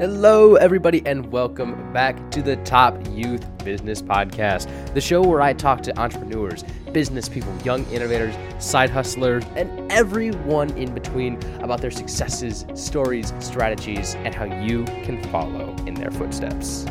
Hello, everybody, and welcome back to the Top Youth Business Podcast, the show where I talk to entrepreneurs, business people, young innovators, side hustlers, and everyone in between about their successes, stories, strategies, and how you can follow in their footsteps.